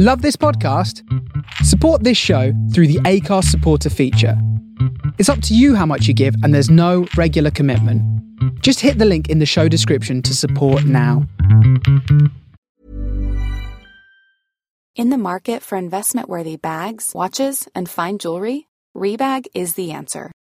Love this podcast? Support this show through the Acast supporter feature. It's up to you how much you give, and there's no regular commitment. Just hit the link in the show description to support now. In the market for investment worthy bags, watches, and fine jewelry, Rebag is the answer.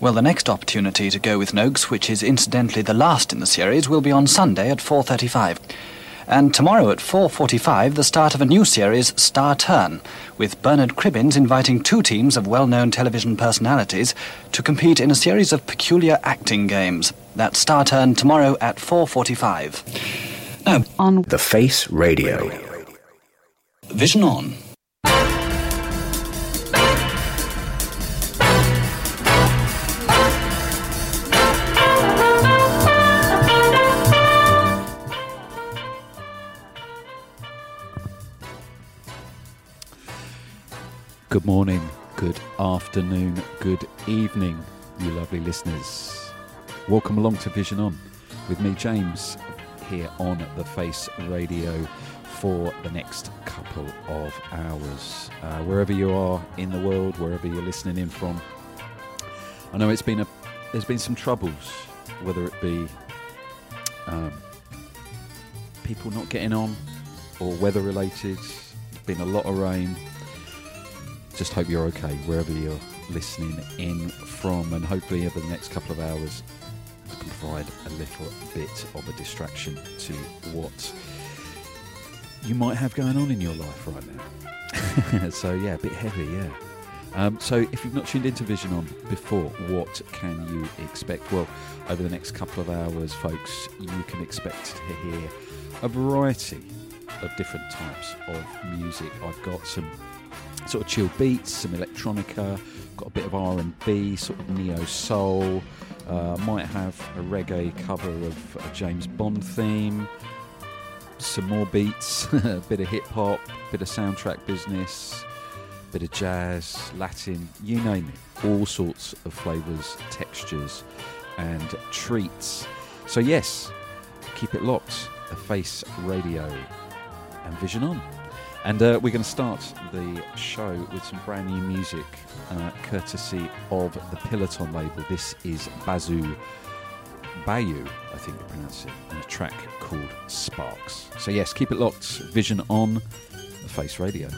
Well, the next opportunity to go with Noakes, which is incidentally the last in the series, will be on Sunday at 4.35. And tomorrow at 4.45, the start of a new series, Star Turn, with Bernard Cribbins inviting two teams of well-known television personalities to compete in a series of peculiar acting games. That's Star Turn tomorrow at 4.45. Now, on The Face Radio. Vision On. Good morning, good afternoon, good evening, you lovely listeners. Welcome along to Vision On with me, James, here on the Face Radio for the next couple of hours. Uh, wherever you are in the world, wherever you're listening in from, I know it's been a there's been some troubles, whether it be um, people not getting on or weather related. Been a lot of rain just hope you're okay wherever you're listening in from, and hopefully over the next couple of hours I can provide a little bit of a distraction to what you might have going on in your life right now. so yeah, a bit heavy, yeah. Um, so if you've not tuned into Vision On before, what can you expect? Well, over the next couple of hours, folks, you can expect to hear a variety of different types of music. I've got some sort of chill beats, some electronica, got a bit of R and B, sort of neo soul. Uh, might have a reggae cover of a James Bond theme. Some more beats, a bit of hip hop, bit of soundtrack business, bit of jazz, Latin, you name it. All sorts of flavours, textures, and treats. So yes, keep it locked. A Face Radio and Vision On. And uh, we're going to start the show with some brand new music, uh, courtesy of the Pilloton label. This is Bazoo Bayou, I think you pronounce it, and a track called Sparks. So, yes, keep it locked. Vision on the Face Radio.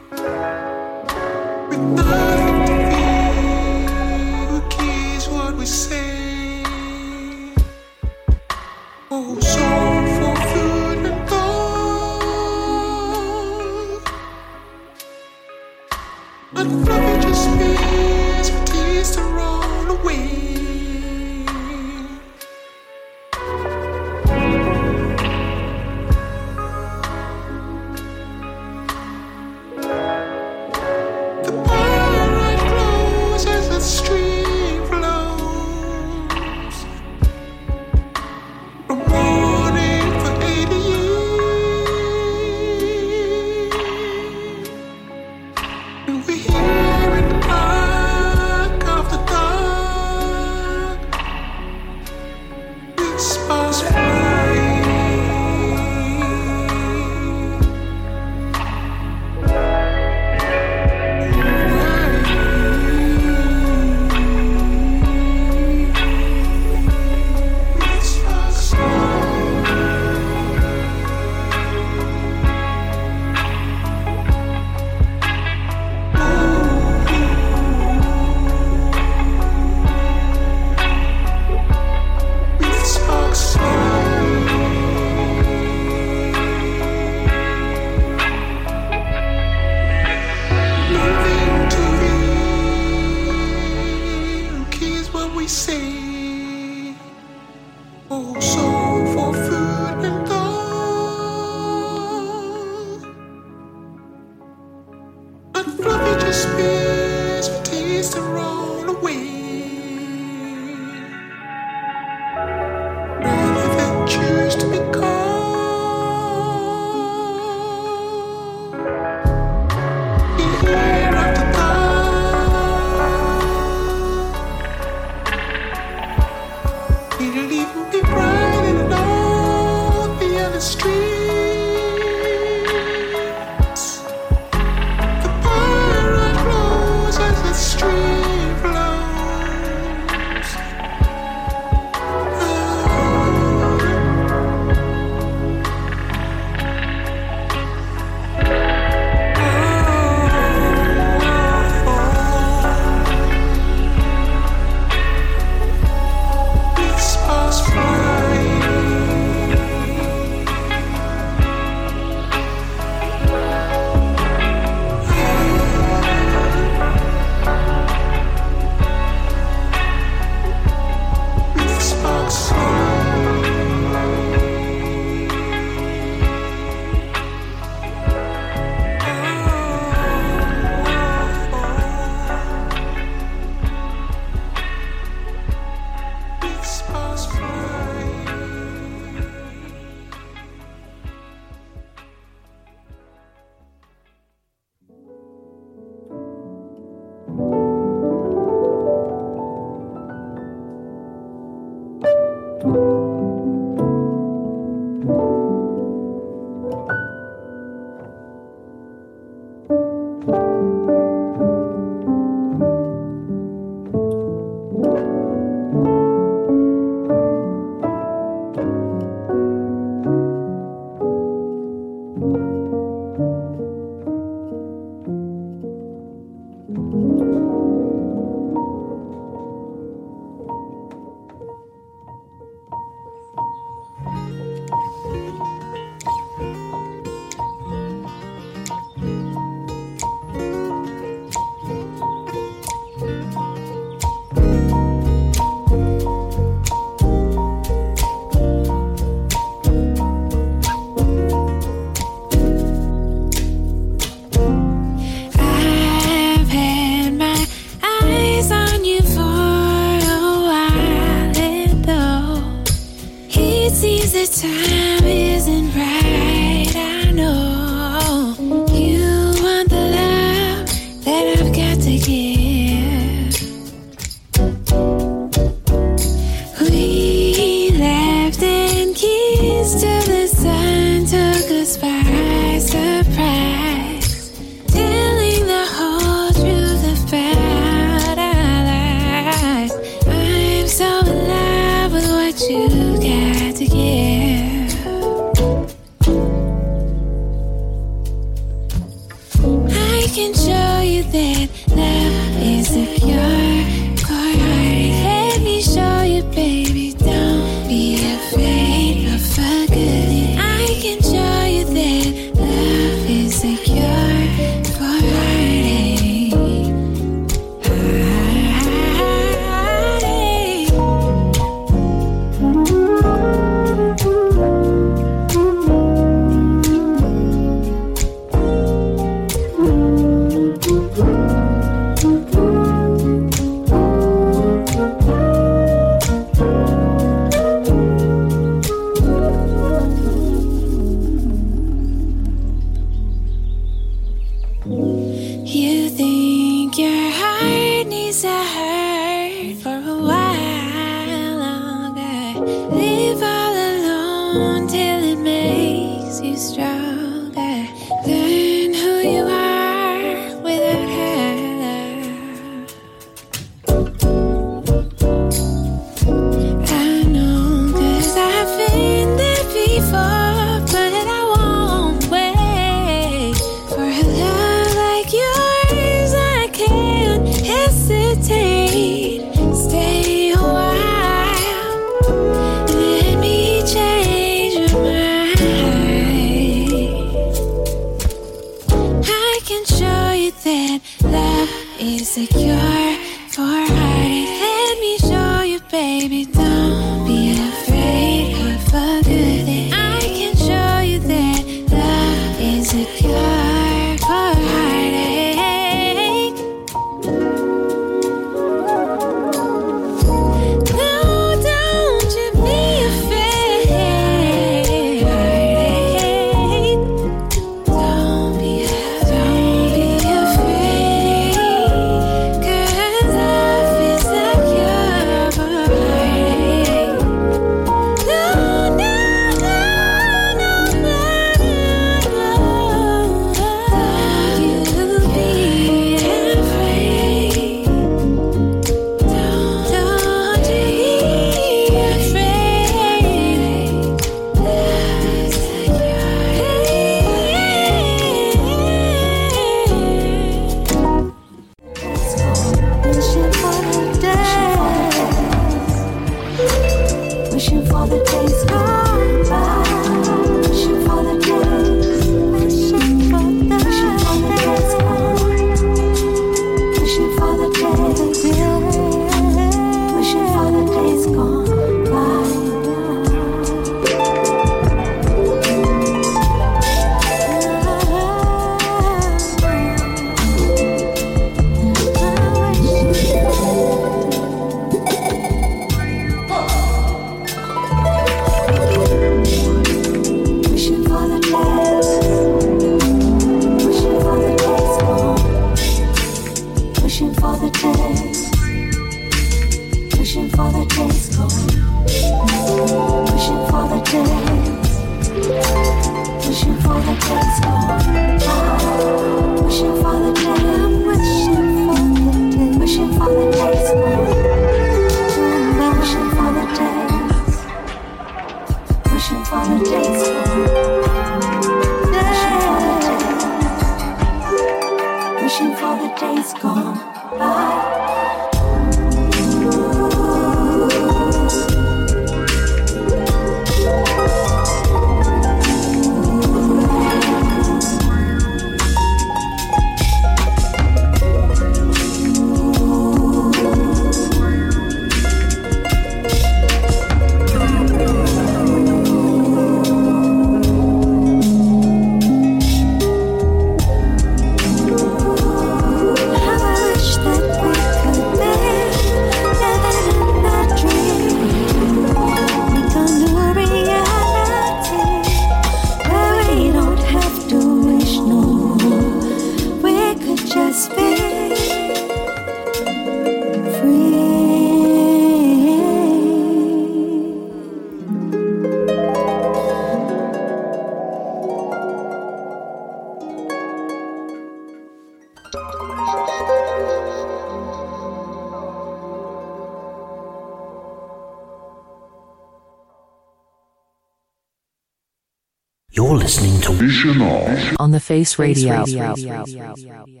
On the Face Radio.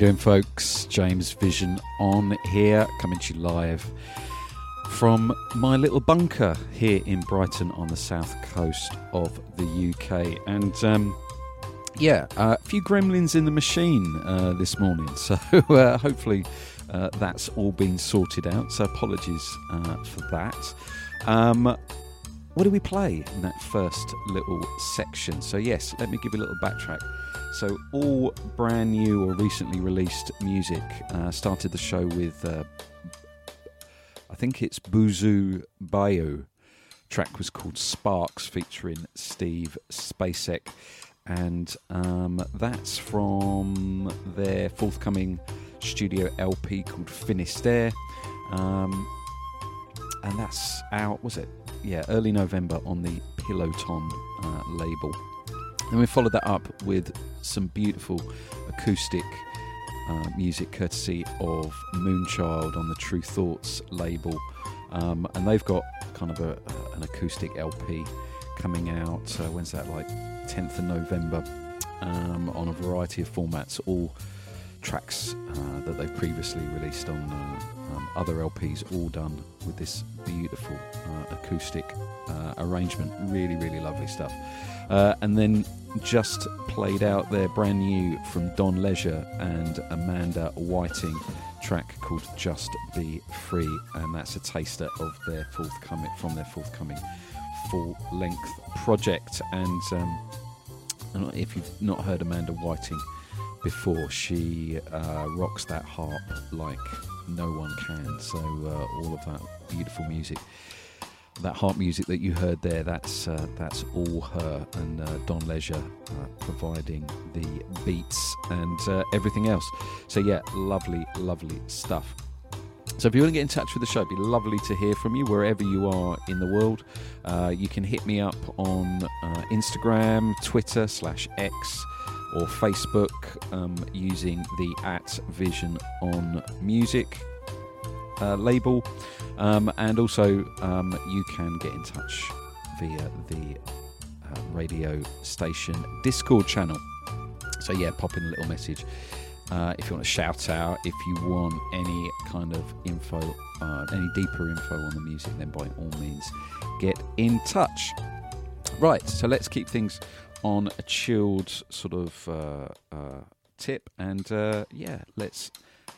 Doing, folks? James Vision on here, coming to you live from my little bunker here in Brighton on the south coast of the UK. And um, yeah, uh, a few gremlins in the machine uh, this morning, so uh, hopefully uh, that's all been sorted out. So apologies uh, for that. Um, what do we play in that first little section? So, yes, let me give you a little backtrack. So, all brand new or recently released music. Uh, started the show with, uh, I think it's Buzu Bayo. Track was called Sparks, featuring Steve Spacek, and um, that's from their forthcoming studio LP called Finisterre, um, and that's out. Was it? Yeah, early November on the Pilloton uh, label. And we followed that up with some beautiful acoustic uh, music courtesy of Moonchild on the Tru Thoughts label. Um, and they've got kind of a, an acoustic LP coming out. Uh, when's that? Like 10th of November um, on a variety of formats, all tracks uh, that they've previously released on uh, um, other LPs, all done with this beautiful uh, acoustic uh, arrangement. Really, really lovely stuff. Uh, and then just played out their brand new from Don Leisure and Amanda Whiting track called Just Be Free, and that's a taster of their forthcoming from their forthcoming full length project. And um, if you've not heard Amanda Whiting before, she uh, rocks that harp like no one can. So uh, all of that beautiful music that harp music that you heard there, that's uh, that's all her and uh, Don Leisure uh, providing the beats and uh, everything else. So yeah, lovely, lovely stuff. So if you want to get in touch with the show, it'd be lovely to hear from you wherever you are in the world. Uh, you can hit me up on uh, Instagram, Twitter slash X, or Facebook um, using the at Vision on Music label. Um, and also, um, you can get in touch via the uh, radio station Discord channel. So, yeah, pop in a little message uh, if you want to shout out. If you want any kind of info, uh, any deeper info on the music, then by all means, get in touch. Right, so let's keep things on a chilled sort of uh, uh, tip. And uh, yeah, let's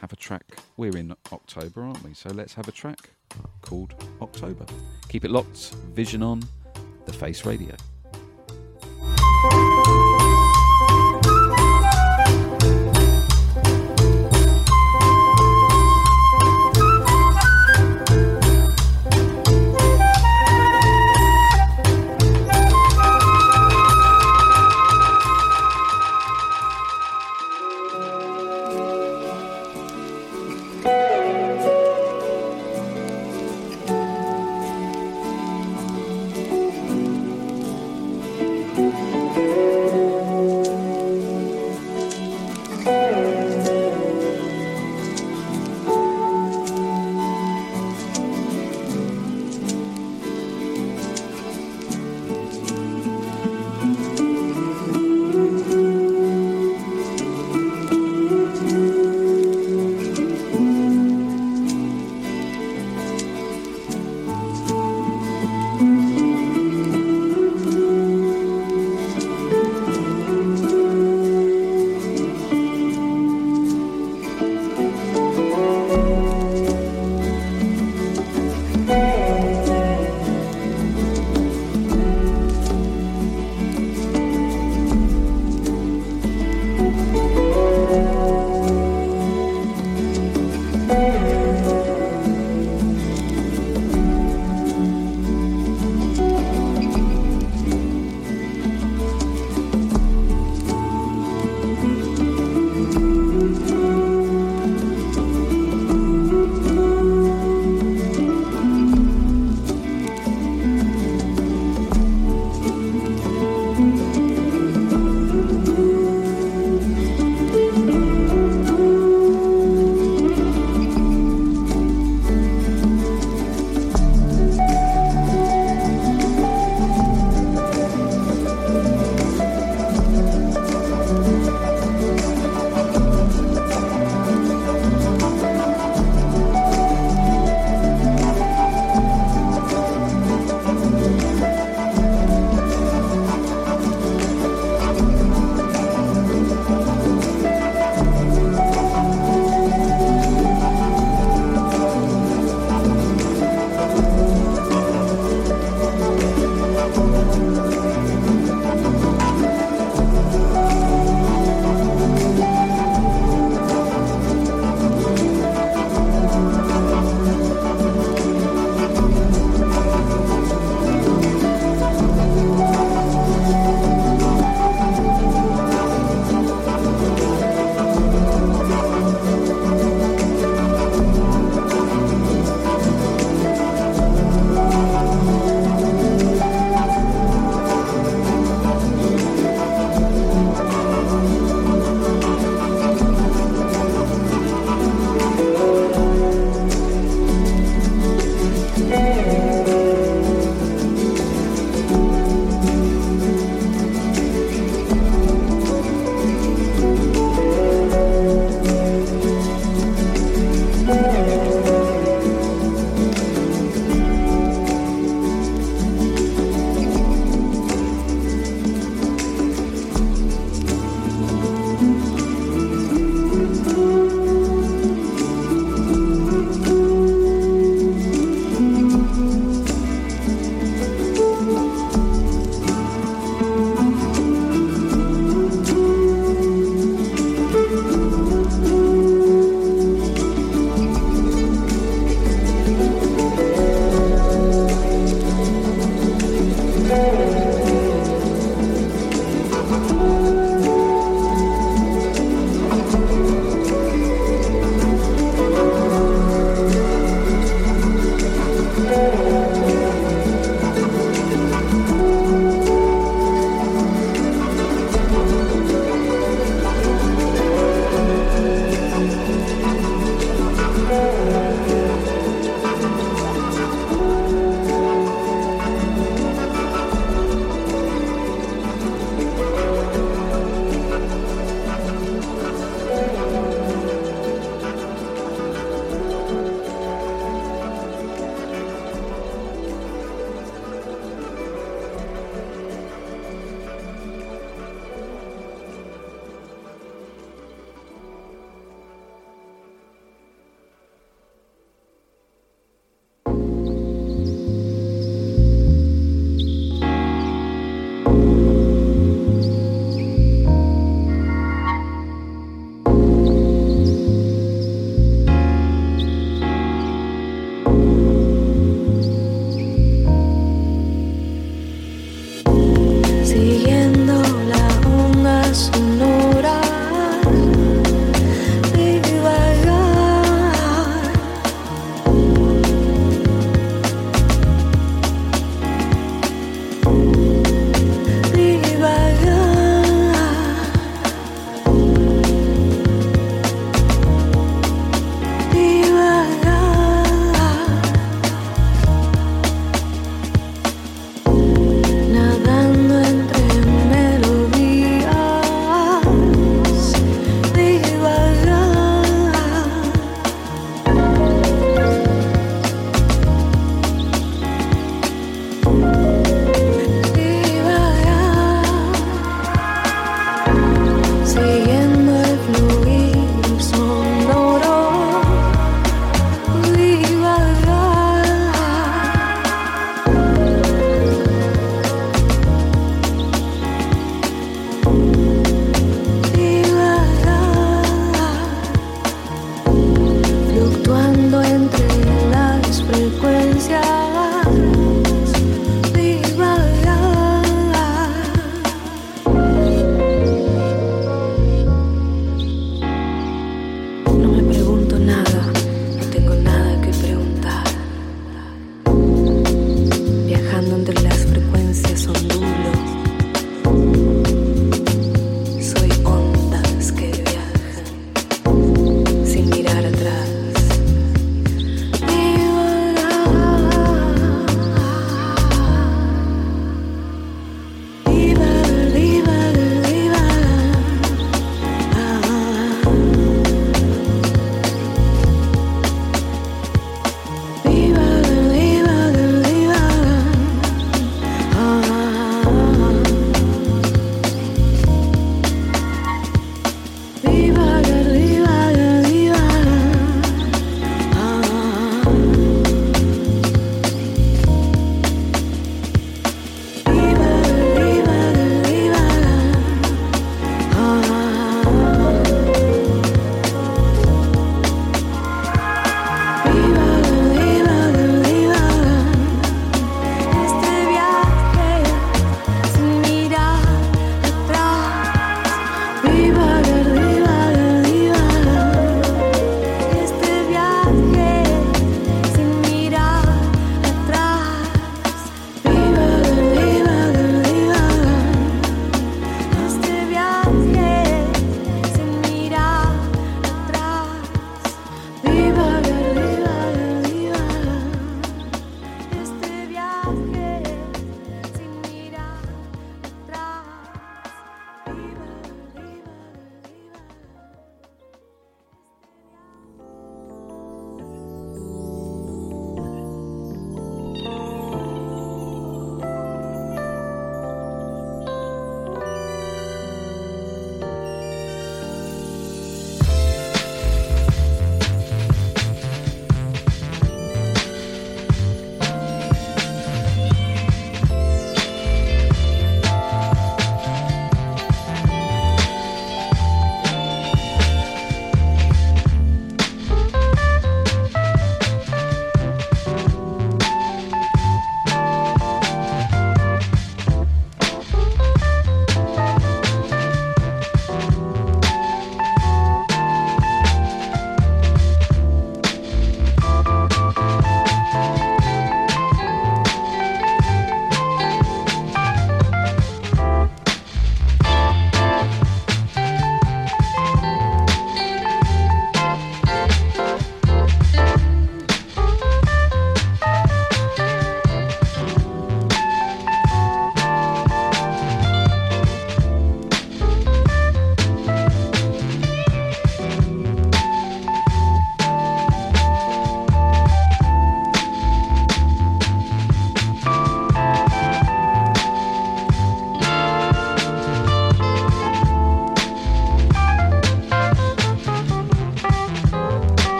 have a track. We're in October, aren't we? So let's have a track called October. Keep it locked, Vision on, The Face Radio.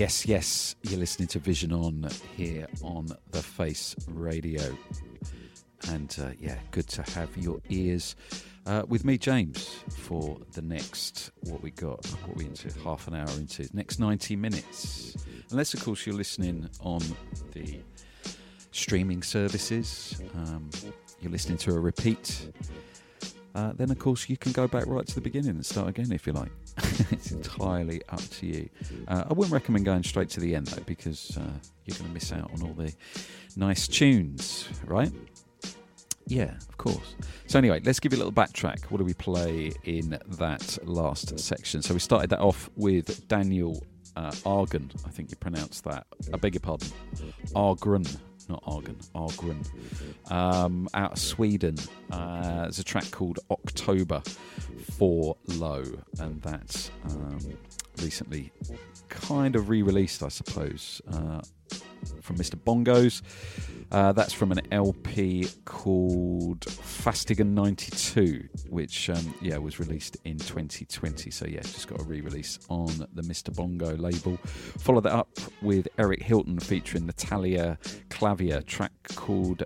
Yes, yes, you're listening to Vision On here on the Face Radio. And uh, yeah, good to have your ears uh, with me, James, for the next, what we got, what we into, half an hour into, next 90 minutes. Unless, of course, you're listening on the streaming services, um, you're listening to a repeat. Uh, then, of course, you can go back right to the beginning and start again if you like. it's entirely up to you. Uh, I wouldn't recommend going straight to the end though, because uh, you're going to miss out on all the nice tunes, right? Yeah, of course. So anyway, let's give you a little backtrack. What do we play in that last section? So we started that off with Daniel uh, Argan. I think you pronounced that. I beg your pardon. Argren not Argon, Argren, um, out of Sweden. Uh, there's a track called October for Low, and that's um, recently kind of re released, I suppose, uh, from Mr. Bongos. Uh, that's from an LP called Fastigan 92, which um, yeah was released in 2020. So yeah, just got a re-release on the Mr. Bongo label. Follow that up with Eric Hilton featuring Natalia Clavier, track called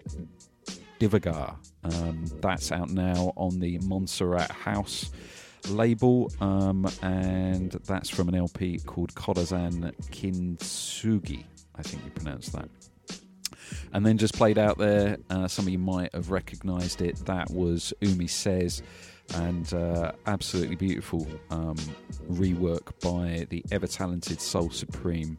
Divagar. Um, that's out now on the Montserrat House label, um, and that's from an LP called Kodazan Kintsugi. I think you pronounce that. And then just played out there, uh, some of you might have recognised it. That was Umi Says, and uh, absolutely beautiful um, rework by the ever talented Soul Supreme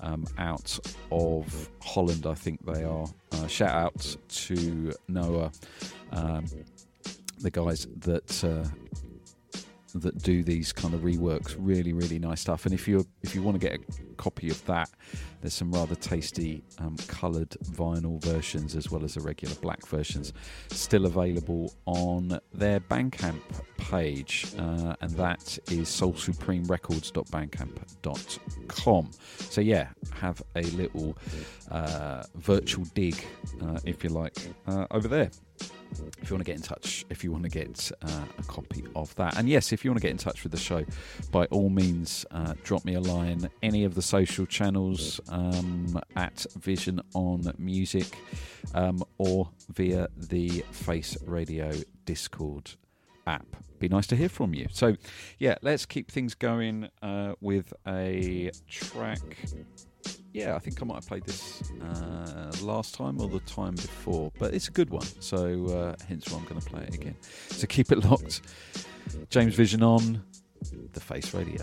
um, out of Holland, I think they are. Uh, shout out to Noah, um, the guys that uh, that do these kind of reworks. Really, really nice stuff. And if you if you want to get a copy of that, there's some rather tasty um, coloured vinyl versions as well as the regular black versions still available on their Bandcamp page, uh, and that is soulsupremerecords.bandcamp.com. So yeah, have a little uh, virtual dig, uh, if you like, uh, over there if you want to get in touch, if you want to get uh, a copy of that. And yes, if you want to get in touch with the show, by all means, uh, drop me a line. Any of the social channels um, at Vision on Music um, or via the Face Radio Discord app. Be nice to hear from you. So, yeah, let's keep things going uh, with a track yeah, I think I might have played this uh, last time or the time before, but it's a good one, so uh, hence why I'm going to play it again. So keep it locked. James Vision on the Face Radio.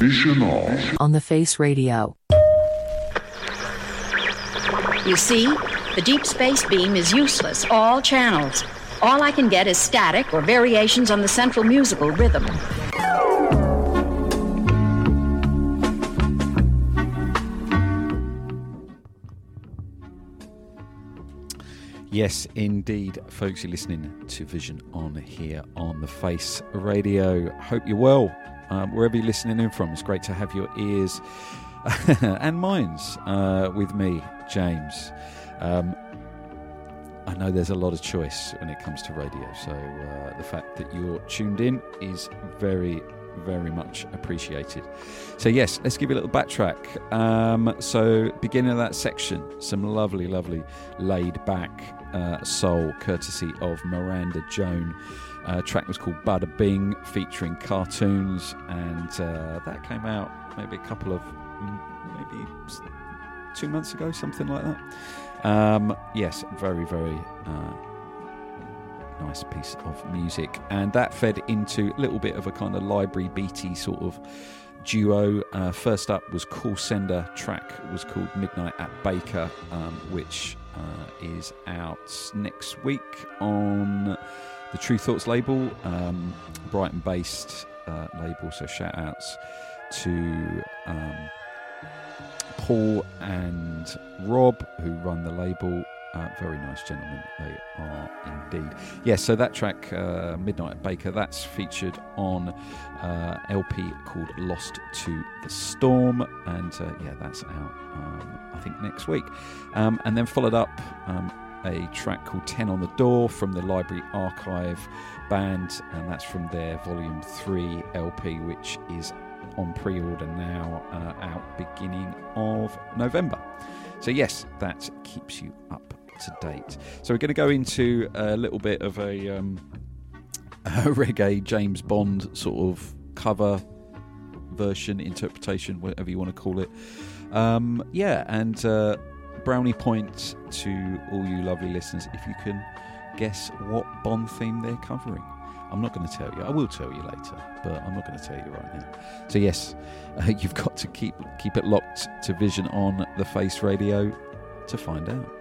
Listening Vision On. on the Face Radio. You see, the deep space beam is useless, all channels. All I can get is static or variations on the central musical rhythm. Yes, indeed, folks, you're listening to Vision On here on the Face Radio. Hope you're well, um, wherever you're listening in from. It's great to have your ears and minds uh, with me, James. Um, I know there's a lot of choice when it comes to radio, so uh, the fact that you're tuned in is very, very much appreciated. So, yes, let's give you a little backtrack. Um, so, beginning of that section, some lovely, lovely laid back uh, soul courtesy of Miranda Joan. Uh, track was called Bada Bing, featuring cartoons, and uh, that came out maybe a couple of maybe two months ago, something like that. Um, yes, very, very uh, nice piece of music, and that fed into a little bit of a kind of library beaty sort of duo. Uh, first up was Call Sender. Track was called Midnight at Baker, um, which uh, is out next week on the Tru Thoughts label, um, Brighton-based uh, label. So shout outs to. Um, Paul and Rob, who run the label. Uh, very nice gentlemen, they are indeed. Yes, so that track, uh, Midnight at Baker, that's featured on uh, LP called Lost to the Storm, and uh, yeah, that's out, um, I think, next week. Um, and then followed up um, a track called 10 on the Door from the Library Archive band, and that's from their Volume 3 LP, which is on pre-order now, uh, out beginning of November. So yes, that keeps you up to date. So we're going to go into a little bit of a, um, a reggae James Bond sort of cover version, interpretation, whatever you want to call it. Um, yeah, and uh, brownie points to all you lovely listeners if you can guess what Bond theme they're covering. I'm not going to tell you. I will tell you later, but I'm not going to tell you right now. So yes, uh, you've got to keep keep it locked to Vision on the Face Radio to find out.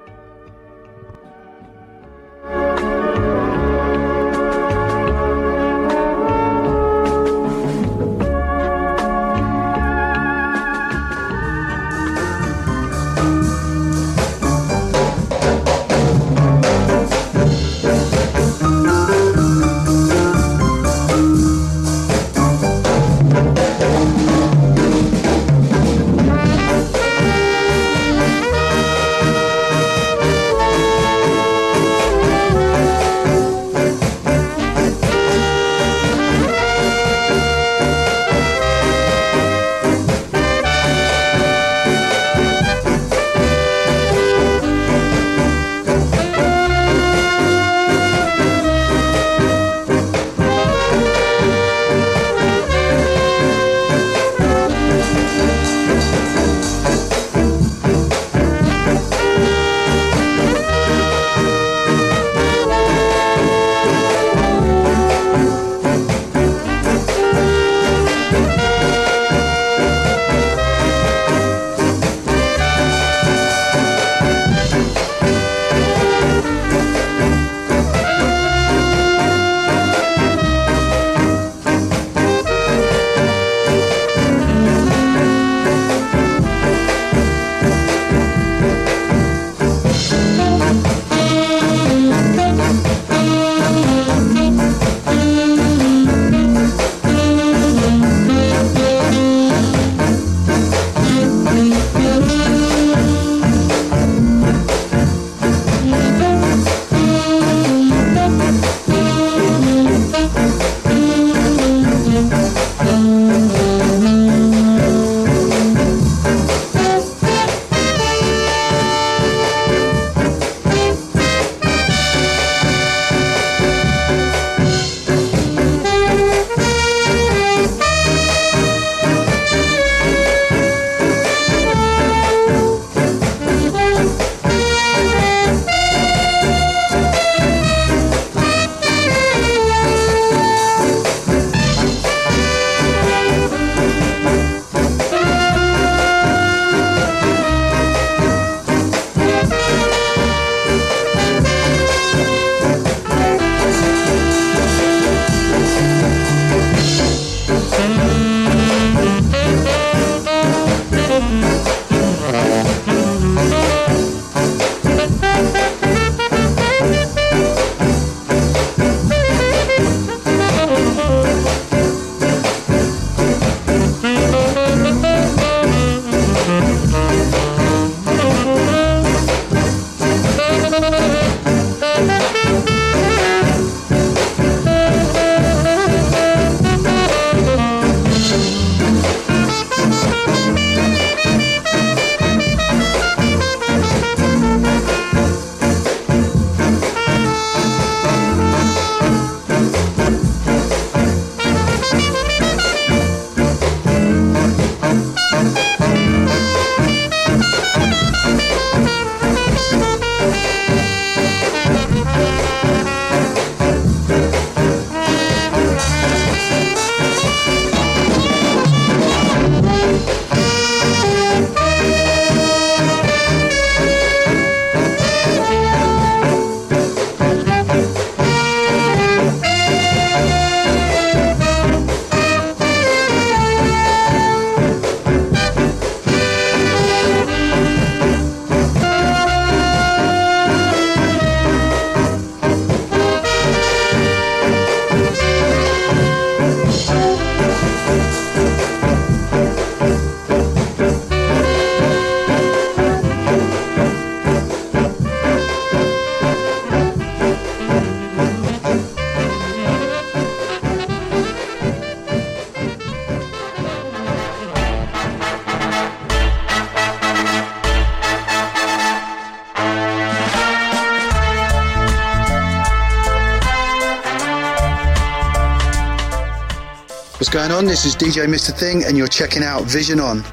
Going on? This is DJ Mr. Thing, and you're checking out Vision On.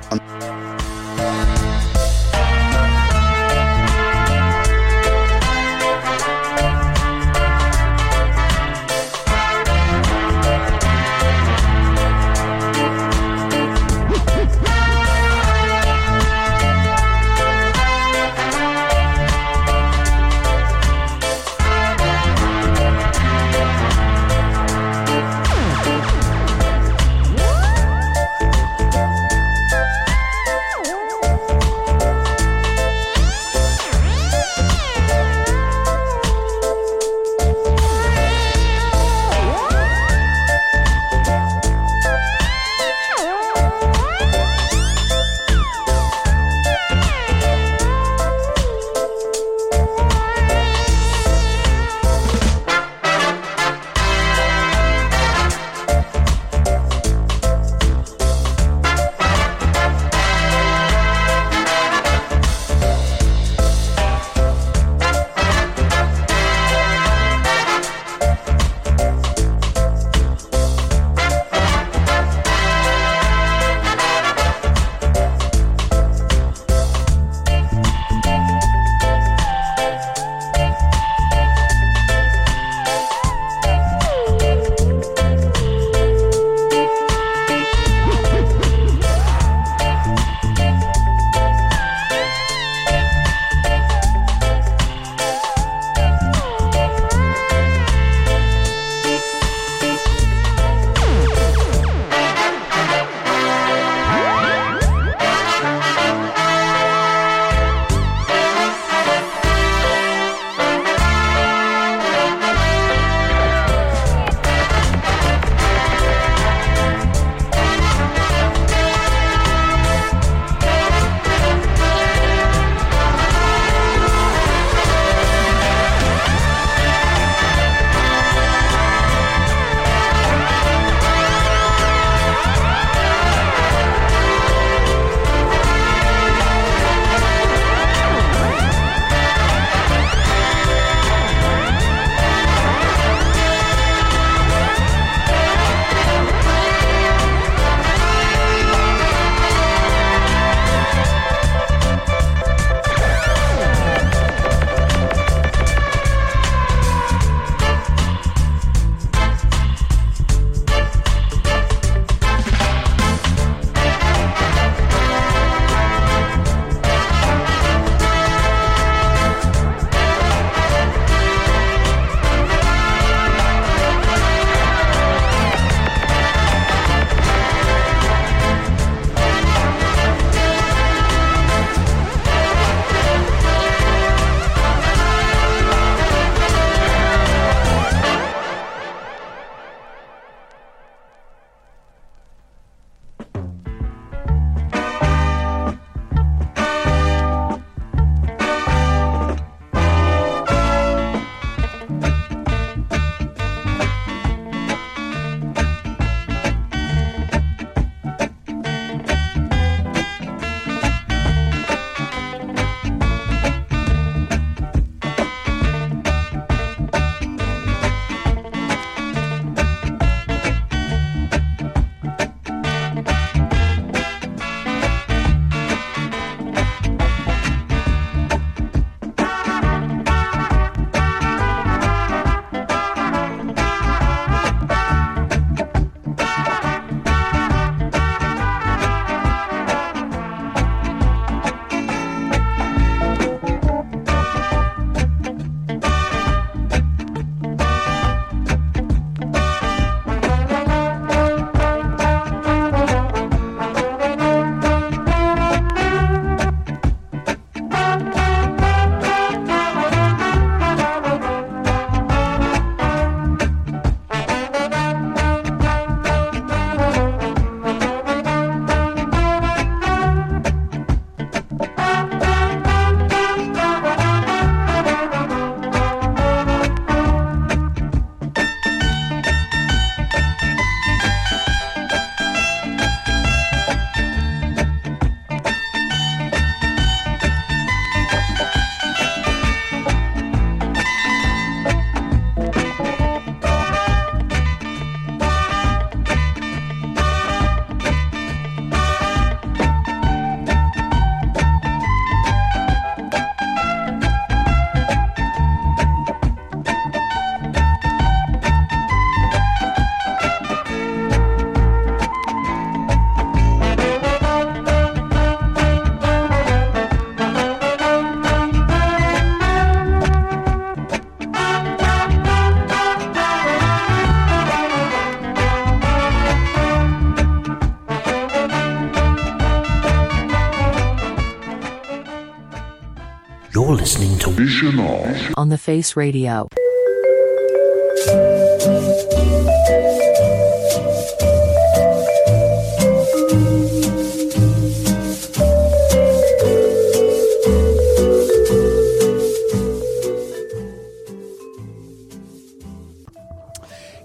You're listening to Vision On on the Face Radio.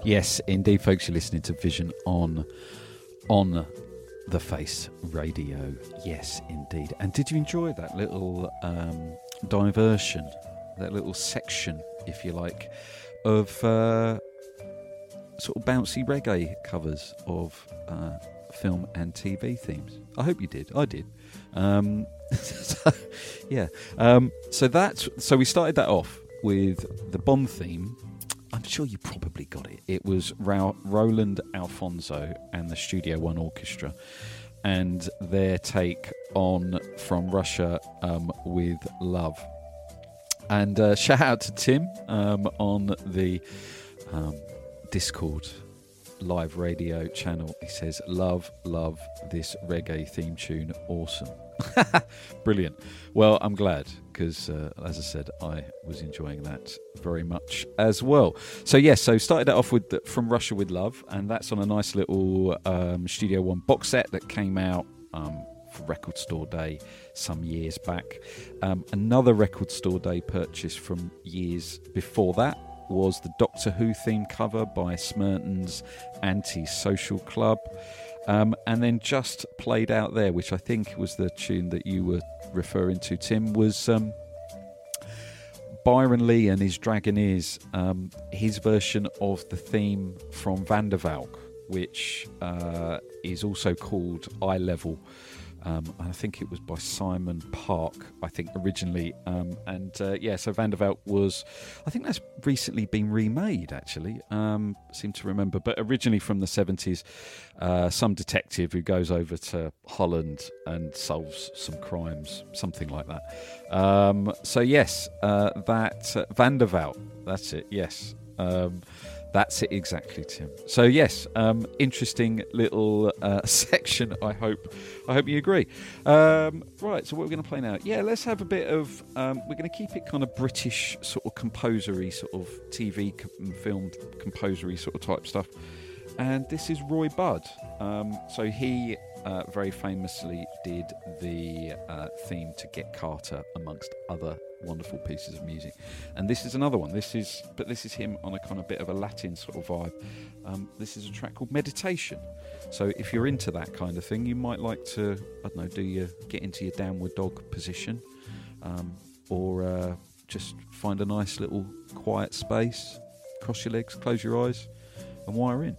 Yes, indeed, folks, you're listening to Vision on on the Face Radio. Yes, indeed. And did you enjoy that little um, diversion, that little section, if you like, of uh, sort of bouncy reggae covers of uh, film and TV themes? I hope you did. I did. Um, so, yeah. Um, so that's so we started that off with the Bond theme I'm sure you probably got it. It was Ra- Roland Alphonso and the Studio One Orchestra, and their take on From Russia um, with Love. And uh, shout out to Tim um, on the um, Discord live radio channel. He says, Love, love this reggae theme tune. Awesome. Brilliant. Well, I'm glad because, uh, as I said, I was enjoying that very much as well. So, yes, so started that off with From Russia with Love, and that's on a nice little um, Studio One box set that came out um, for Record Store Day some years back. Um, another Record Store Day purchase from years before that was the Doctor Who theme cover by Smerin's Anti Social Club. Um, and then just played out there, which I think was the tune that you were referring to, Tim, was um, Byron Lee and his Dragonaires, um, his version of the theme from Van der Valk, which uh, is also called Eye Level. Um, I think it was by Simon Park, I think originally. Um, and uh, yeah, so Van der Valk was, I think that's recently been remade actually. Um, seem to remember, but originally from the 70s, uh, some detective who goes over to Holland and solves some crimes, something like that. Um, so yes, uh, that uh, Van that's it, yes. That's it exactly, Tim. So yes, um, interesting little uh, section. I hope, I hope you agree. Um, right, so what we're going to play now? Yeah, let's have a bit of. Um, we're going to keep it kind of British, sort of composery, sort of TV com- film composery sort of type stuff. And this is Roy Budd. Um, so he uh, very famously did the uh, theme to Get Carter, amongst other wonderful pieces of music. And this is another one. This is, but this is him on a kind of bit of a Latin sort of vibe. Um, this is a track called Meditation. So if you're into that kind of thing, you might like to, I don't know, do you get into your downward dog position, um, or uh, just find a nice little quiet space, cross your legs, close your eyes, and wire in.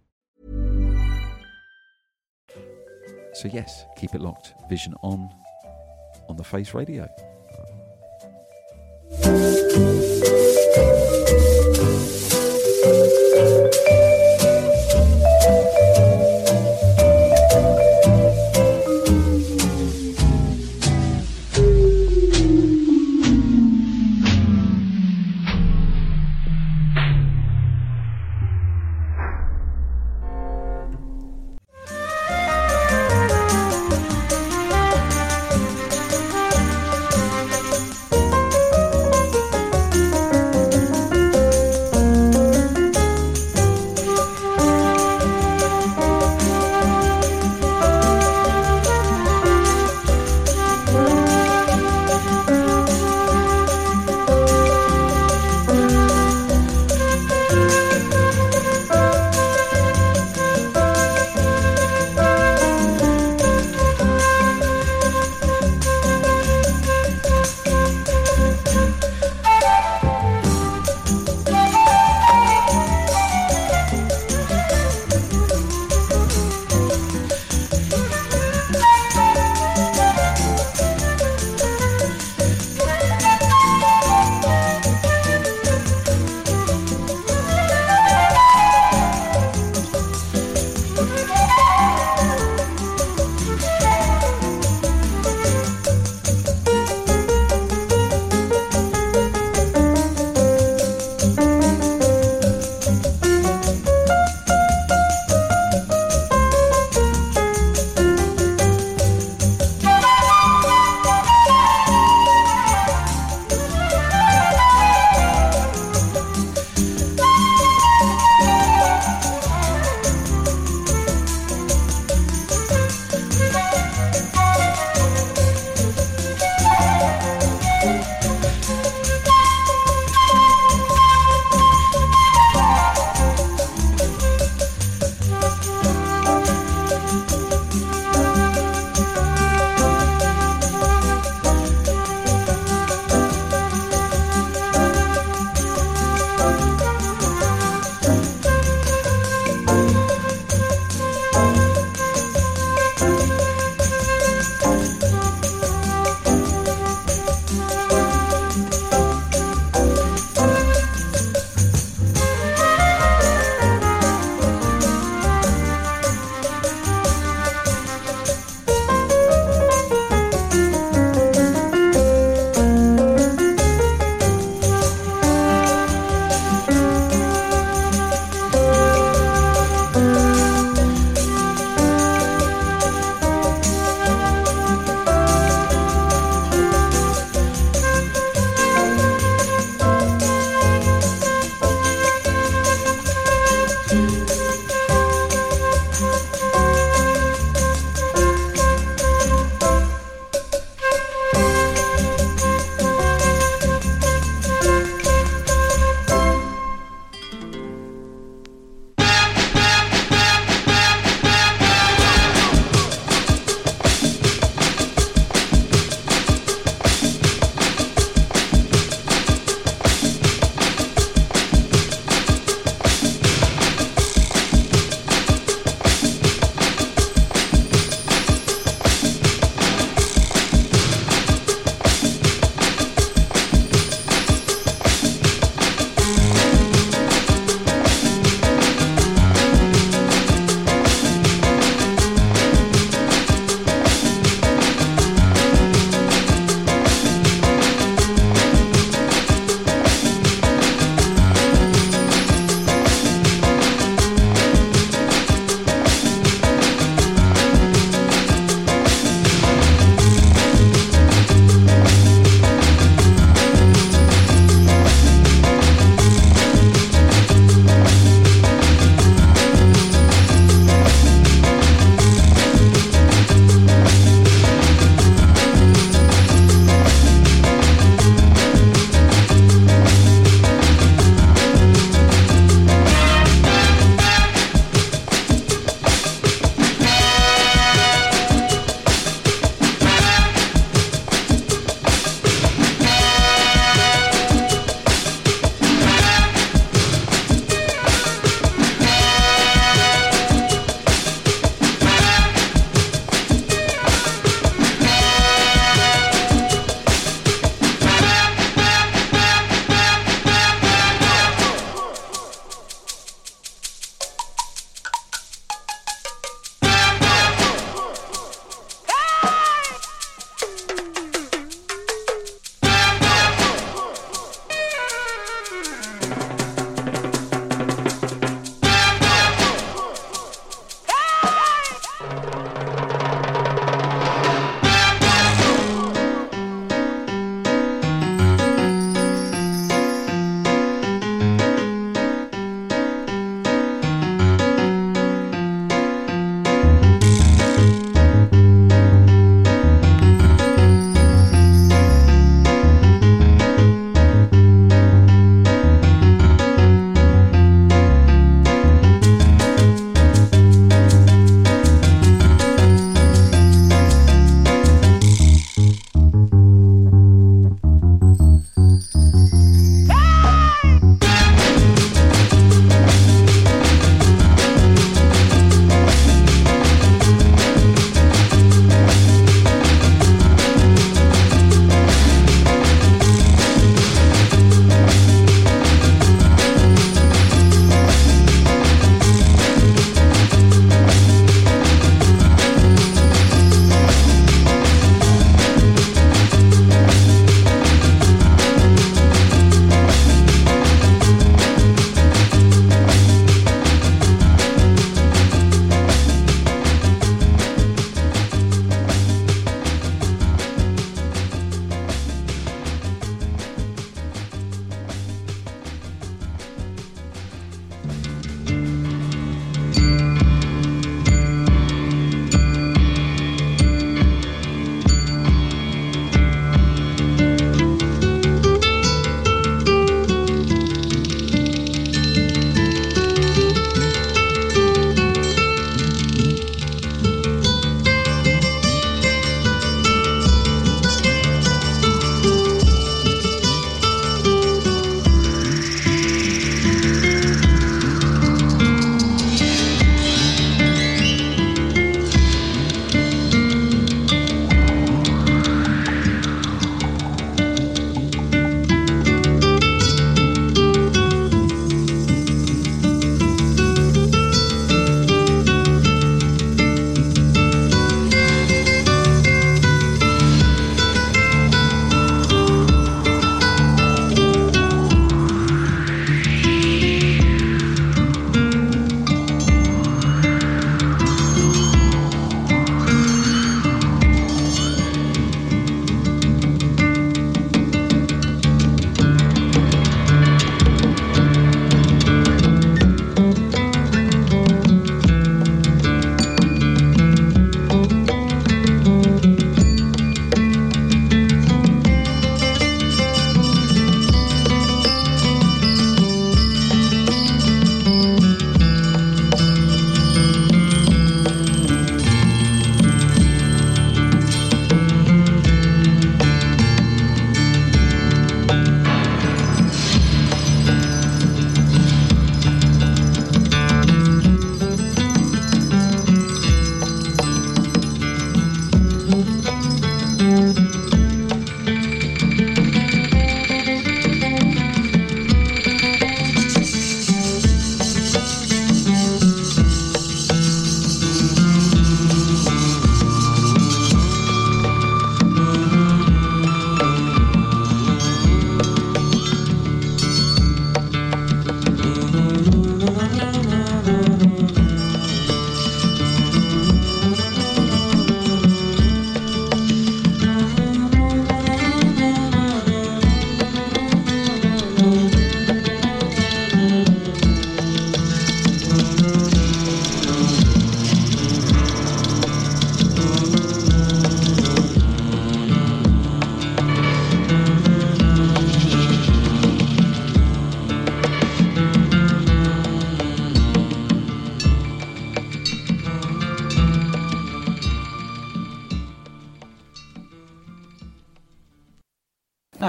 So yes, keep it locked. Vision on on the Face Radio.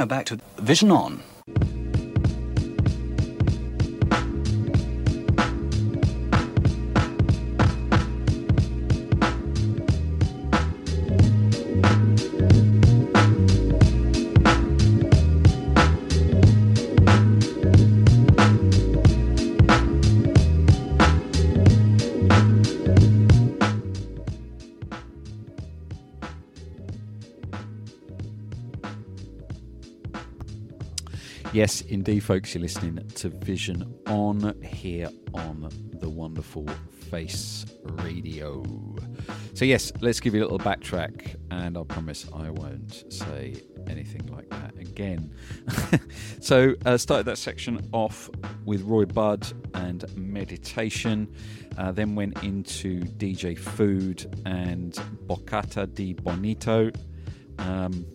Now back to Vision On. Yes, indeed, folks, you're listening to Vision On here on the wonderful Face Radio. So, yes, let's give you a little backtrack, and I promise I won't say anything like that again. so, uh, started that section off with Roy Budd and meditation, uh, then went into DJ Food and Bocata di Bonito. Um,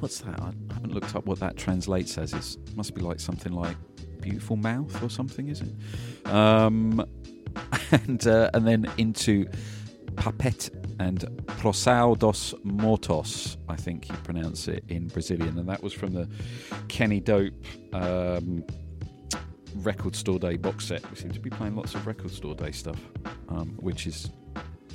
what's that? Haven't looked up what that translates as. It must be like something like beautiful mouth or something, is it? Um, and uh, and then into Papet and Prosao dos Mortos, I think you pronounce it in Brazilian, and that was from the Kenny Dope um, Record Store Day box set. We seem to be playing lots of Record Store Day stuff, um, which is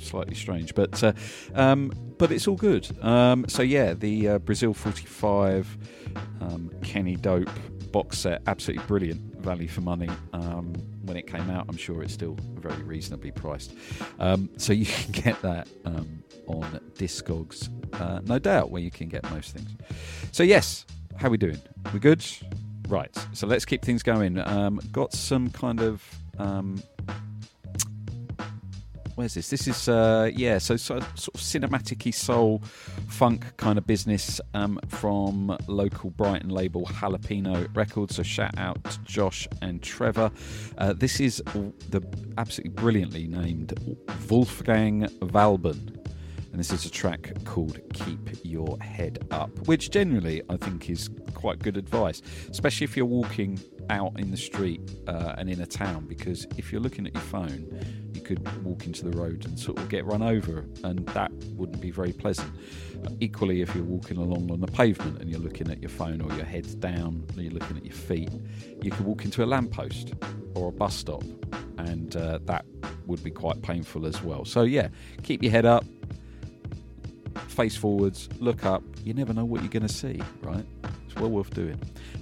slightly strange, but uh, um, but it's all good. Um, so yeah, the uh, Brazil 45 um, Kenny Dope box set, absolutely brilliant value for money. Um, when it came out, I'm sure it's still very reasonably priced. Um, so you can get that um, on Discogs, uh, no doubt, where you can get most things. So yes, how we doing? We good? Right. So let's keep things going. got some kind of where's this? This is uh, yeah, so, so sort of cinematic soul funk kind of business um, from local Brighton label Jalapeno Records. So shout out to Josh and Trevor. Uh, this is the absolutely brilliantly named Wolfgang Valbrun. And this is a track called Keep Your Head Up, which generally I think is quite good advice, especially if you're walking out in the street uh, and in a town, because if you're looking at your phone, you could walk into the road and sort of get run over, and that wouldn't be very pleasant. Uh, equally, if you're walking along on the pavement and you're looking at your phone or your head's down, and you're looking at your feet, you could walk into a lamppost or a bus stop, and uh, that would be quite painful as well. So, yeah, keep your head up, face forwards, look up. You never know what you're going to see, right? It's well worth doing.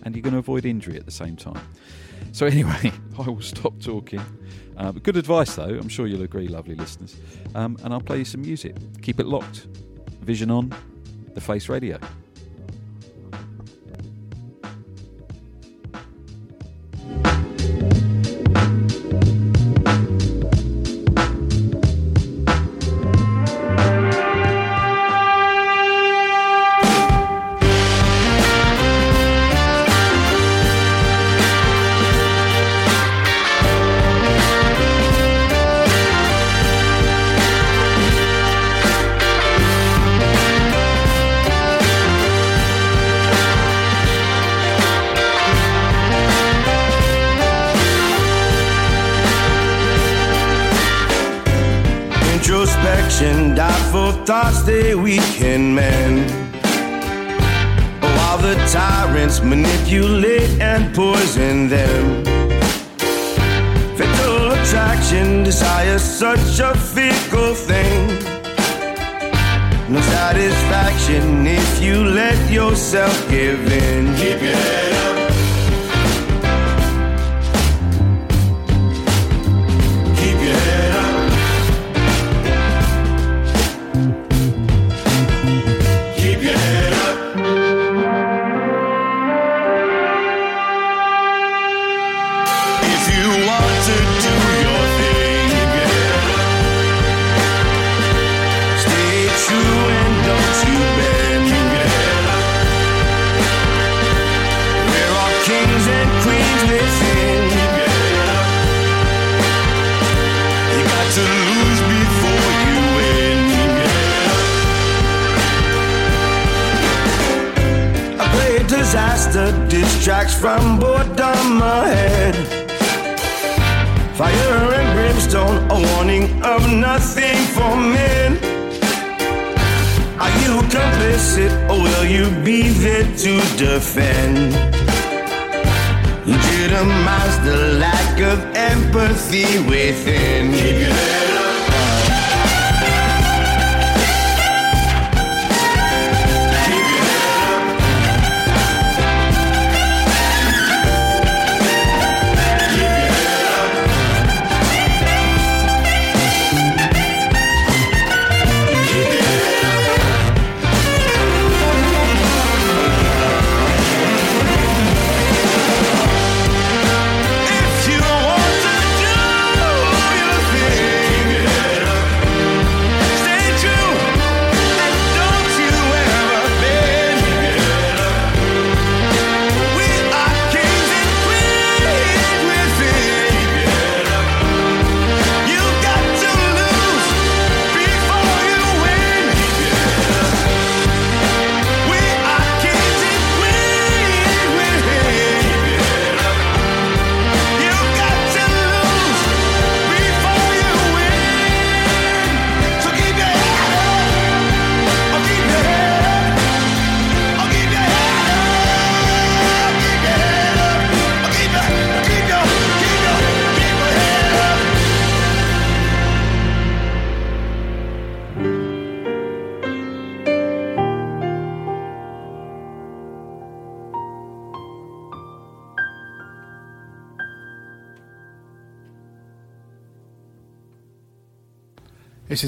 And you're going to avoid injury at the same time. So, anyway, I will stop talking. Uh, good advice, though. I'm sure you'll agree, lovely listeners. Um, and I'll play you some music. Keep it locked. Vision on, the Face Radio. Thoughts they weaken men. While the tyrants manipulate and poison them. Fatal attraction, desire, such a fickle thing. No satisfaction if you let yourself give in. Keep your head up.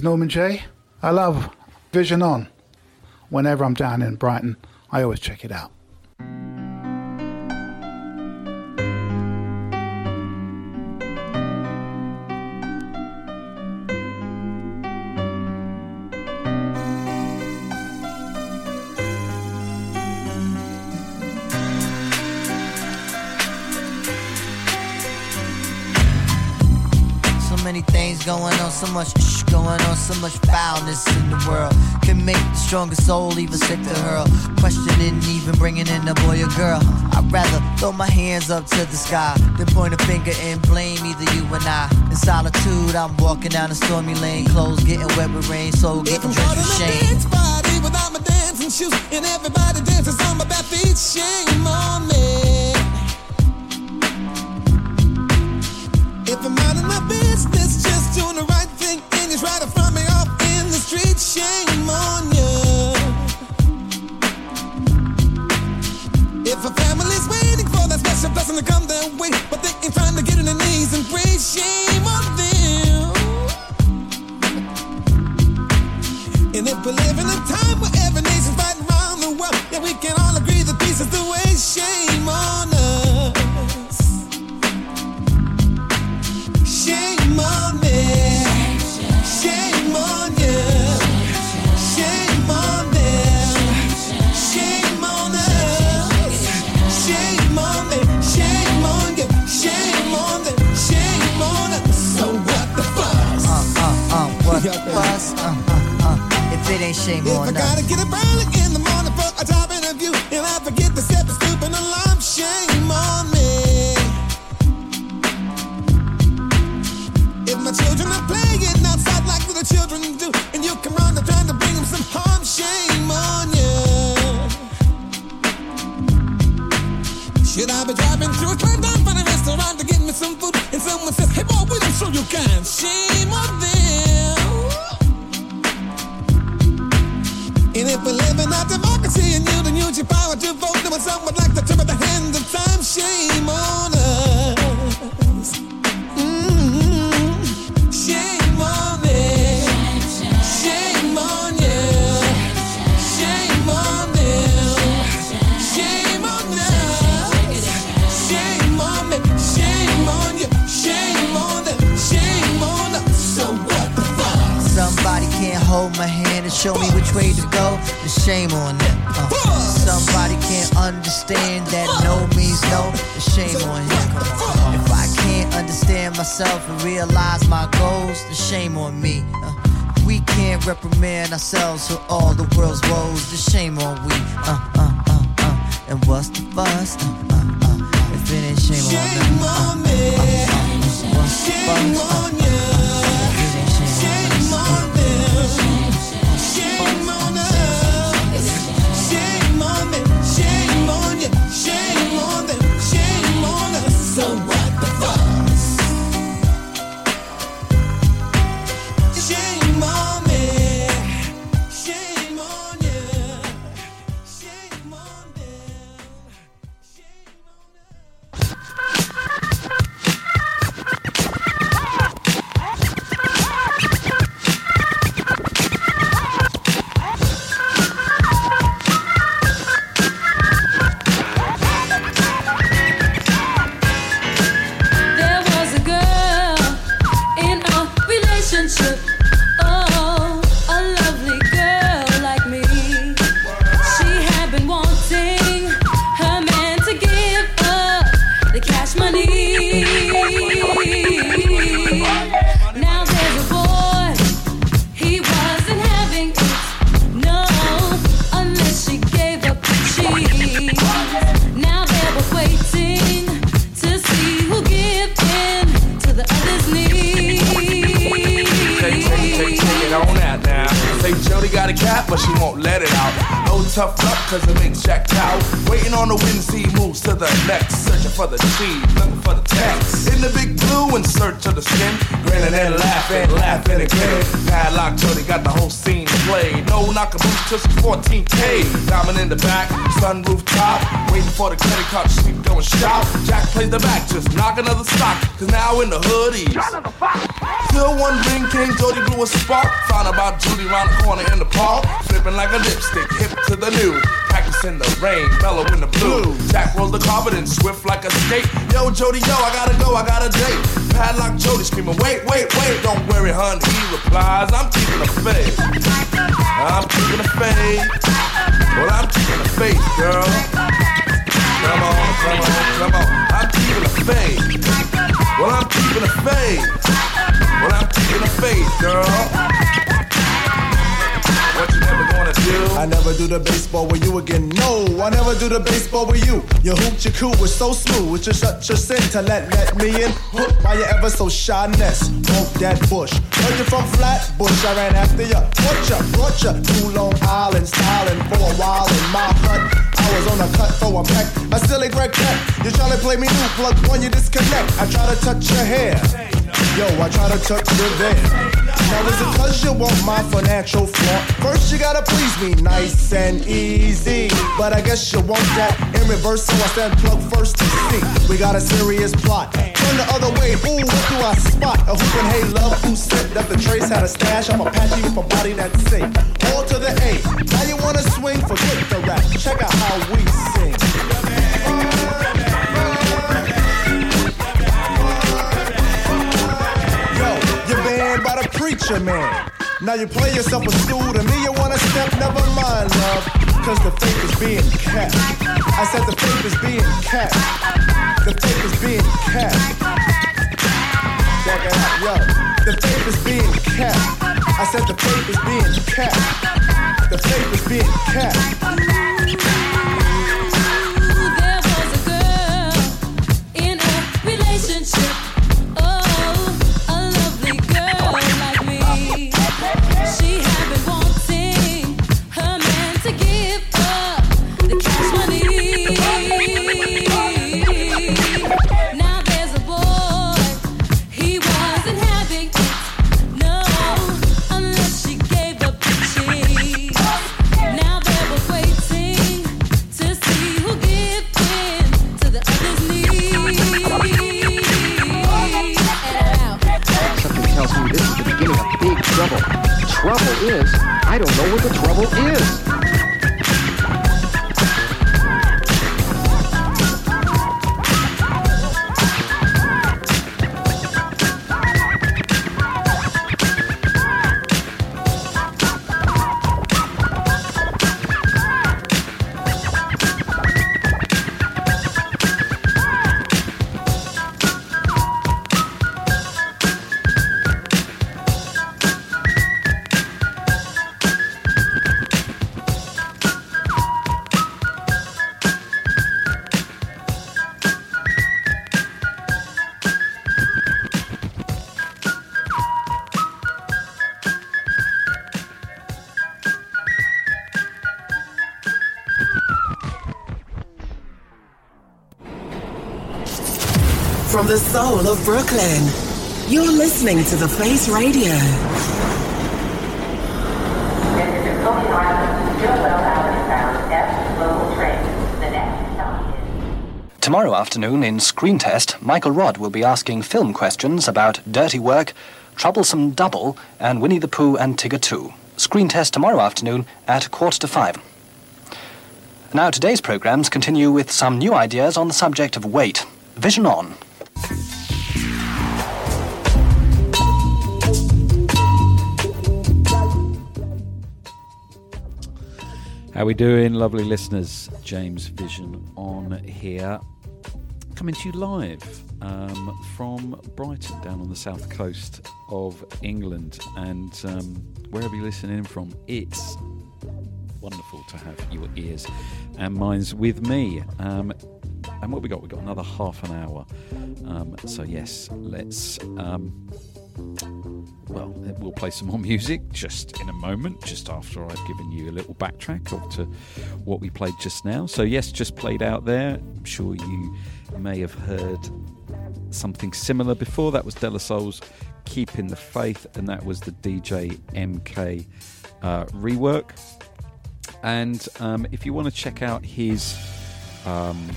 is Norman I love Vision On. Whenever I'm down in Brighton, I always check it out. in the world can make the strongest soul even sick to hurl. Questioning, even bringing in a boy or girl. I'd rather throw my hands up to the sky than point a finger and blame either you or I. In solitude, I'm walking down a stormy lane. Clothes getting wet with rain, soul getting drenched with shame. Dance without my dancing shoes, and everybody dances on my feet. Shame on me. If a family's waiting for that special blessing to come their way, but they ain't trying to get on their knees and pray, shame on them. And if we live in a time shame if on I us. ourselves for all the world's again. Padlock Jody got the whole scene played. No knockaboos till she's 14K. Diamond in the back, sunroof top. Waiting for the credit card to sweep, going shop. Jack plays the back, just knock another stock. Cause now in the hoodies. Till one ring came, Jody blew a spark. Found about Judy round the corner in the park. Flipping like a lipstick, hip to the new. Practicing the rain, mellow in the blue. Jack rolled the carpet and swift like a skate. Yo, Jody, yo, I gotta go, I got a date. Padlock Jody screaming, wait, wait, wait. Don't worry, hun. He replies, I'm keeping a faith. I'm keeping a faith. Well, I'm keeping a faith, girl. Come on, come on, come on. I'm keeping a faith. Well, I'm keeping a faith. Well, I'm keeping a faith, girl. What you never gonna do? I never do the baseball with you again. No, I never do the baseball with you. Your hoop, your cool was so smooth. It's just such a sin to let let me in. Hook why you ever so shyness? Off that bush. Heard you from Flatbush. I ran after. Brought ya, brought ya to Long Island, styling for a while in my hut. I was on a cut for a peck. I still ain't Peck. You to play me new, plug one, you disconnect. I try to touch your hair. Yo, I try to touch your there. Now is it cause you want my financial flaunt? First you gotta please me, nice and easy. But I guess you want that in reverse, so I stand plug first to see. We got a serious plot. Turn the other way, ooh, what do I spot? A hoopin' hey love who said that the trace had a stash. I'm a patchy with a body that's safe. All to the A. Now you wanna swing? Forget the rap. Check out how we sing. Preacher man. Now you play yourself a stool to me, you wanna step, never mind, love. Cause the faith is being kept. I said the faith is being kept. The faith is being kept. Yo. The faith is being kept. I said the faith is being kept. The faith is being kept. Trouble is, I don't know what the trouble is. From the soul of Brooklyn, you're listening to The Face Radio. Tomorrow afternoon in Screen Test, Michael Rodd will be asking film questions about Dirty Work, Troublesome Double, and Winnie the Pooh and Tigger 2. Screen Test tomorrow afternoon at quarter to five. Now, today's programs continue with some new ideas on the subject of weight. Vision on. How we doing, lovely listeners? James Vision on here, coming to you live um, from Brighton, down on the south coast of England, and um, wherever you're listening from, it's wonderful to have your ears and minds with me. Um, and what we got? We got another half an hour. Um, so yes, let's. Well, we'll play some more music just in a moment, just after I've given you a little backtrack of to what we played just now. So yes, just played out there. I'm sure you may have heard something similar before. That was De La Soul's "Keeping the Faith," and that was the DJ MK uh, rework. And um, if you want to check out his, um,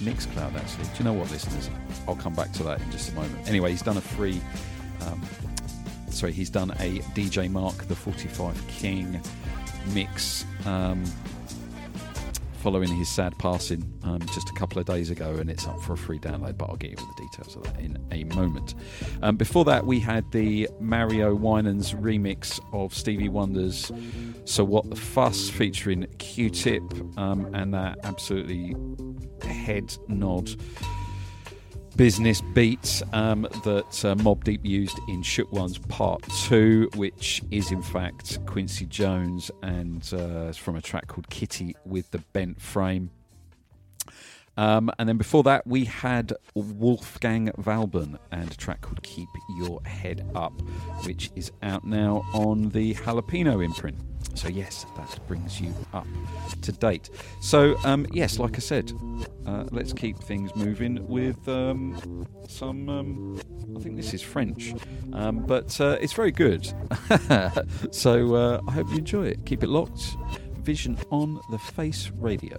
Mixcloud actually. Do you know what, listeners? I'll come back to that in just a moment. Anyway, he's done a free. Um, sorry, he's done a DJ Mark the 45 King mix. Um, following his sad passing um, just a couple of days ago, and it's up for a free download. But I'll get you all the details of that in a moment. Um, before that, we had the Mario Winans remix of Stevie Wonder's "So What the Fuss" featuring Q-Tip, um, and that absolutely head nod business beats um, that uh, Mobb Deep used in Shook Ones Part 2, which is in fact Quincy Jones and uh, from a track called Kitty with the Bent Frame. Um, and then before that, we had Wolfgang Valbrun and a track called Keep Your Head Up, which is out now on the Jalapeno imprint. So, yes, that brings you up to date. So, um, yes, like I said, uh, let's keep things moving with um, some. Um, I think this is French, um, but uh, it's very good. so, uh, I hope you enjoy it. Keep it locked. Vision on the Face Radio.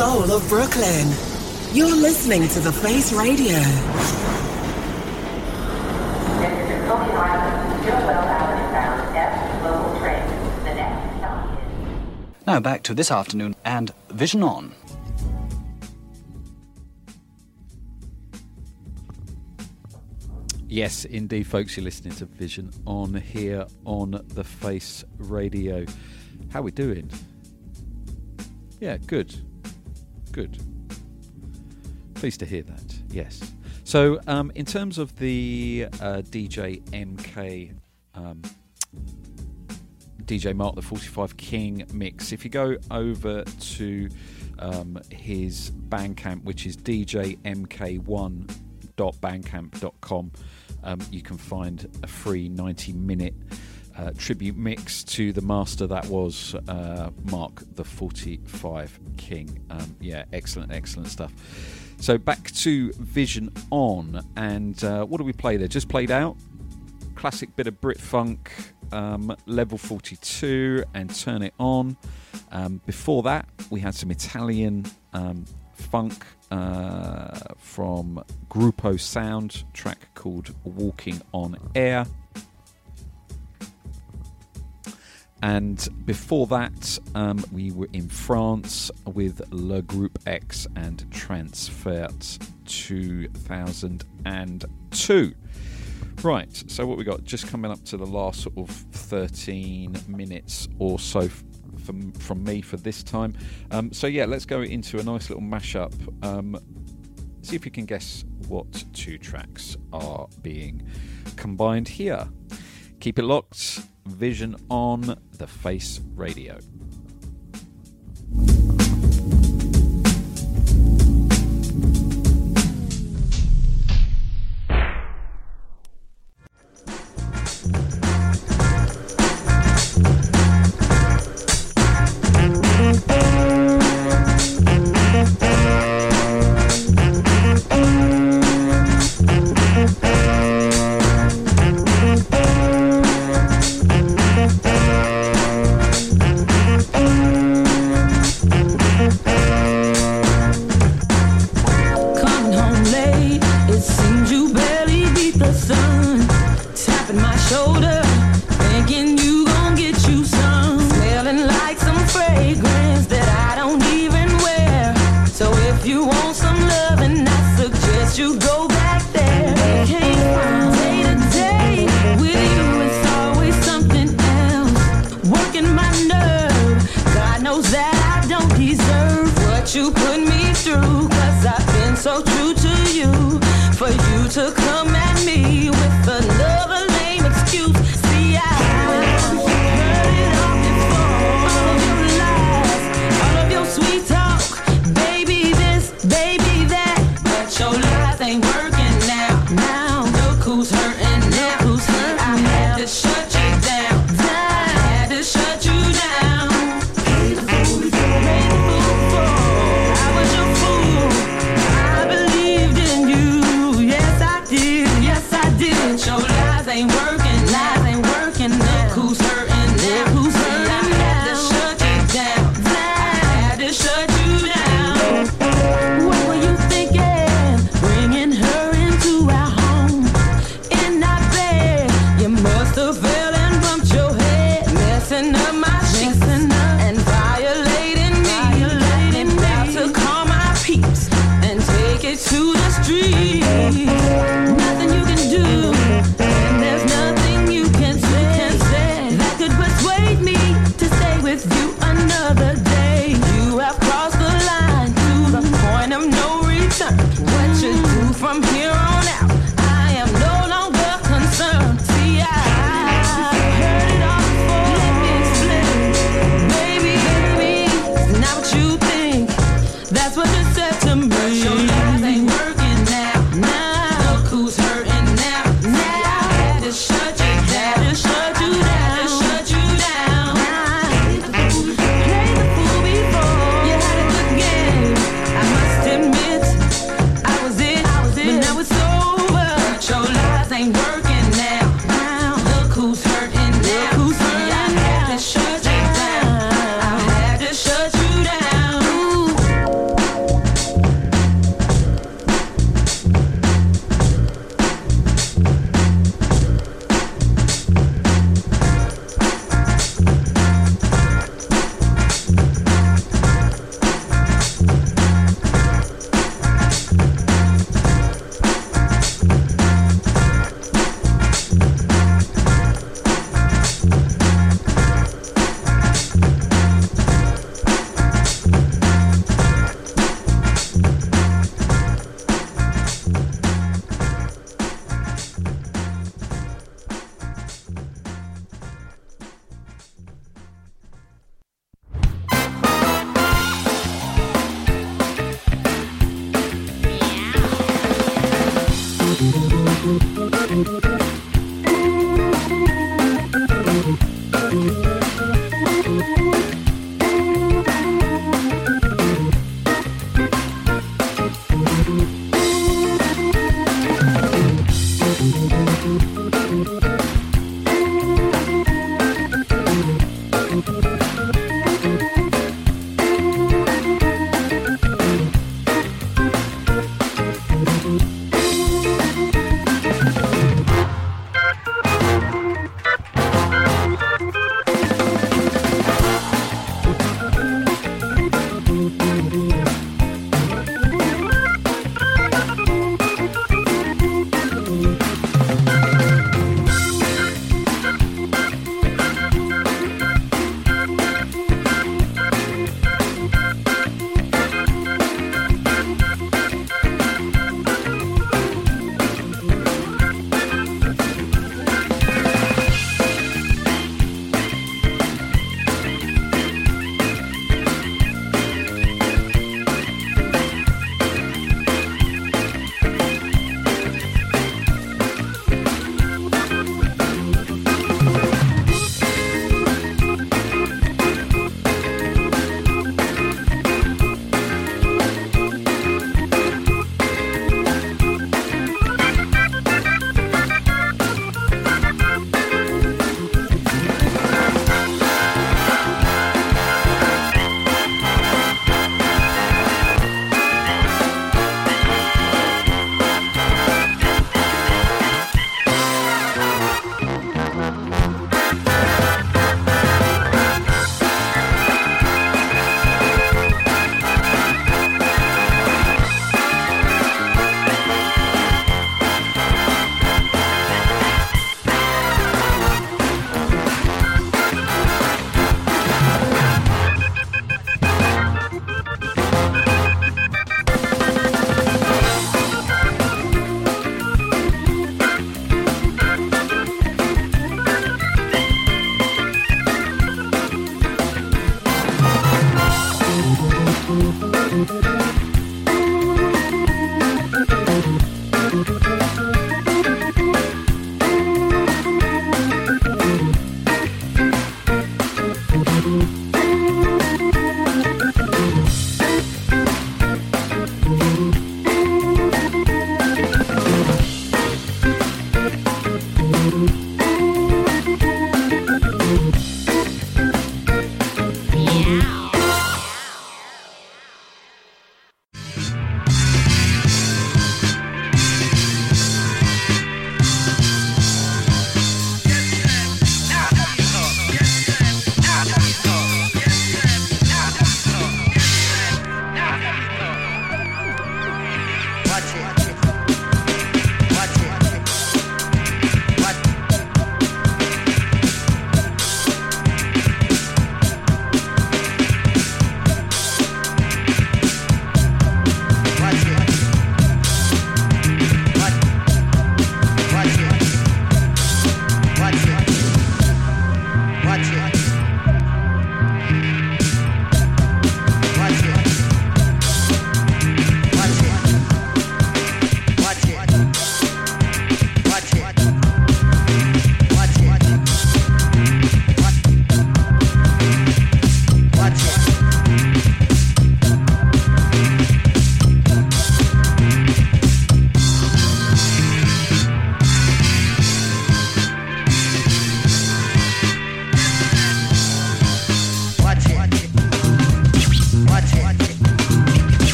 soul of Brooklyn, you're listening to The Face Radio. Now back to this afternoon and Vision On. Yes, indeed, folks. You're listening to Vision on here on the Face Radio. How we doing? Yeah, good, good. Pleased to hear that. Yes. So, um, in terms of the uh, DJ MK, um, DJ Mark the 45 King mix, if you go over to um, his Bandcamp, which is djmk1.bandcamp.com, um, you can find a free 90 minute uh, tribute mix to the master that was uh, Mark the 45 King. Um, yeah, excellent, excellent stuff. So back to Vision On, and uh, what do we play there? Just played out. Classic bit of Brit Funk, um, level 42, and Turn It On. Um, before that, we had some Italian um, funk uh, from Gruppo Sound, track called Walking on Air. And before that, um, we were in France with Le Groupe X and Transfert 2002. Right, so what we got? Just coming up to the last sort of 13 minutes or so f- from, from me for this time. Um, so, yeah, let's go into a nice little mashup. Um, see if you can guess what two tracks are being combined here. Keep it locked. Vision on the Face Radio.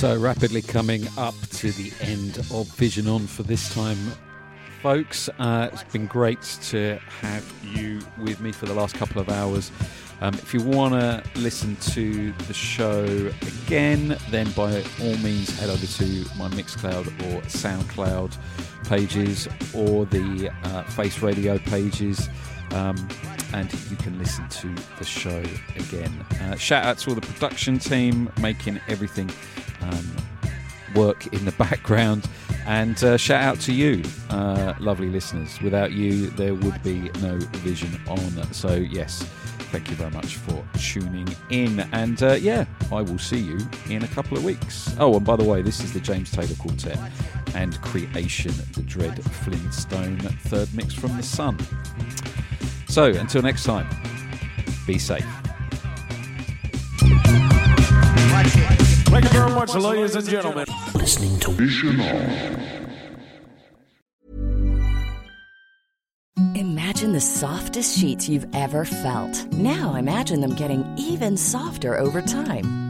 So rapidly coming up to the end of Vision On for this time, folks. Uh, it's been great to have you with me for the last couple of hours. Um, if you want to listen to the show again, then by all means head over to my Mixcloud or SoundCloud pages or the uh, Face Radio pages. Um, and you can listen to the show again. Uh, shout out to all the production team making everything um, work in the background. And uh, shout out to you, uh, lovely listeners. Without you, there would be no vision on. So, yes, thank you very much for tuning in. And uh, yeah, I will see you in a couple of weeks. Oh, and by the way, this is the James Taylor Quartet and Creation, the Dread Flintstone third mix from the Sun. So, until next time, be safe. Thank you very much, ladies and gentlemen. Listening to Vision On. Imagine the softest sheets you've ever felt. Now imagine them getting even softer over time.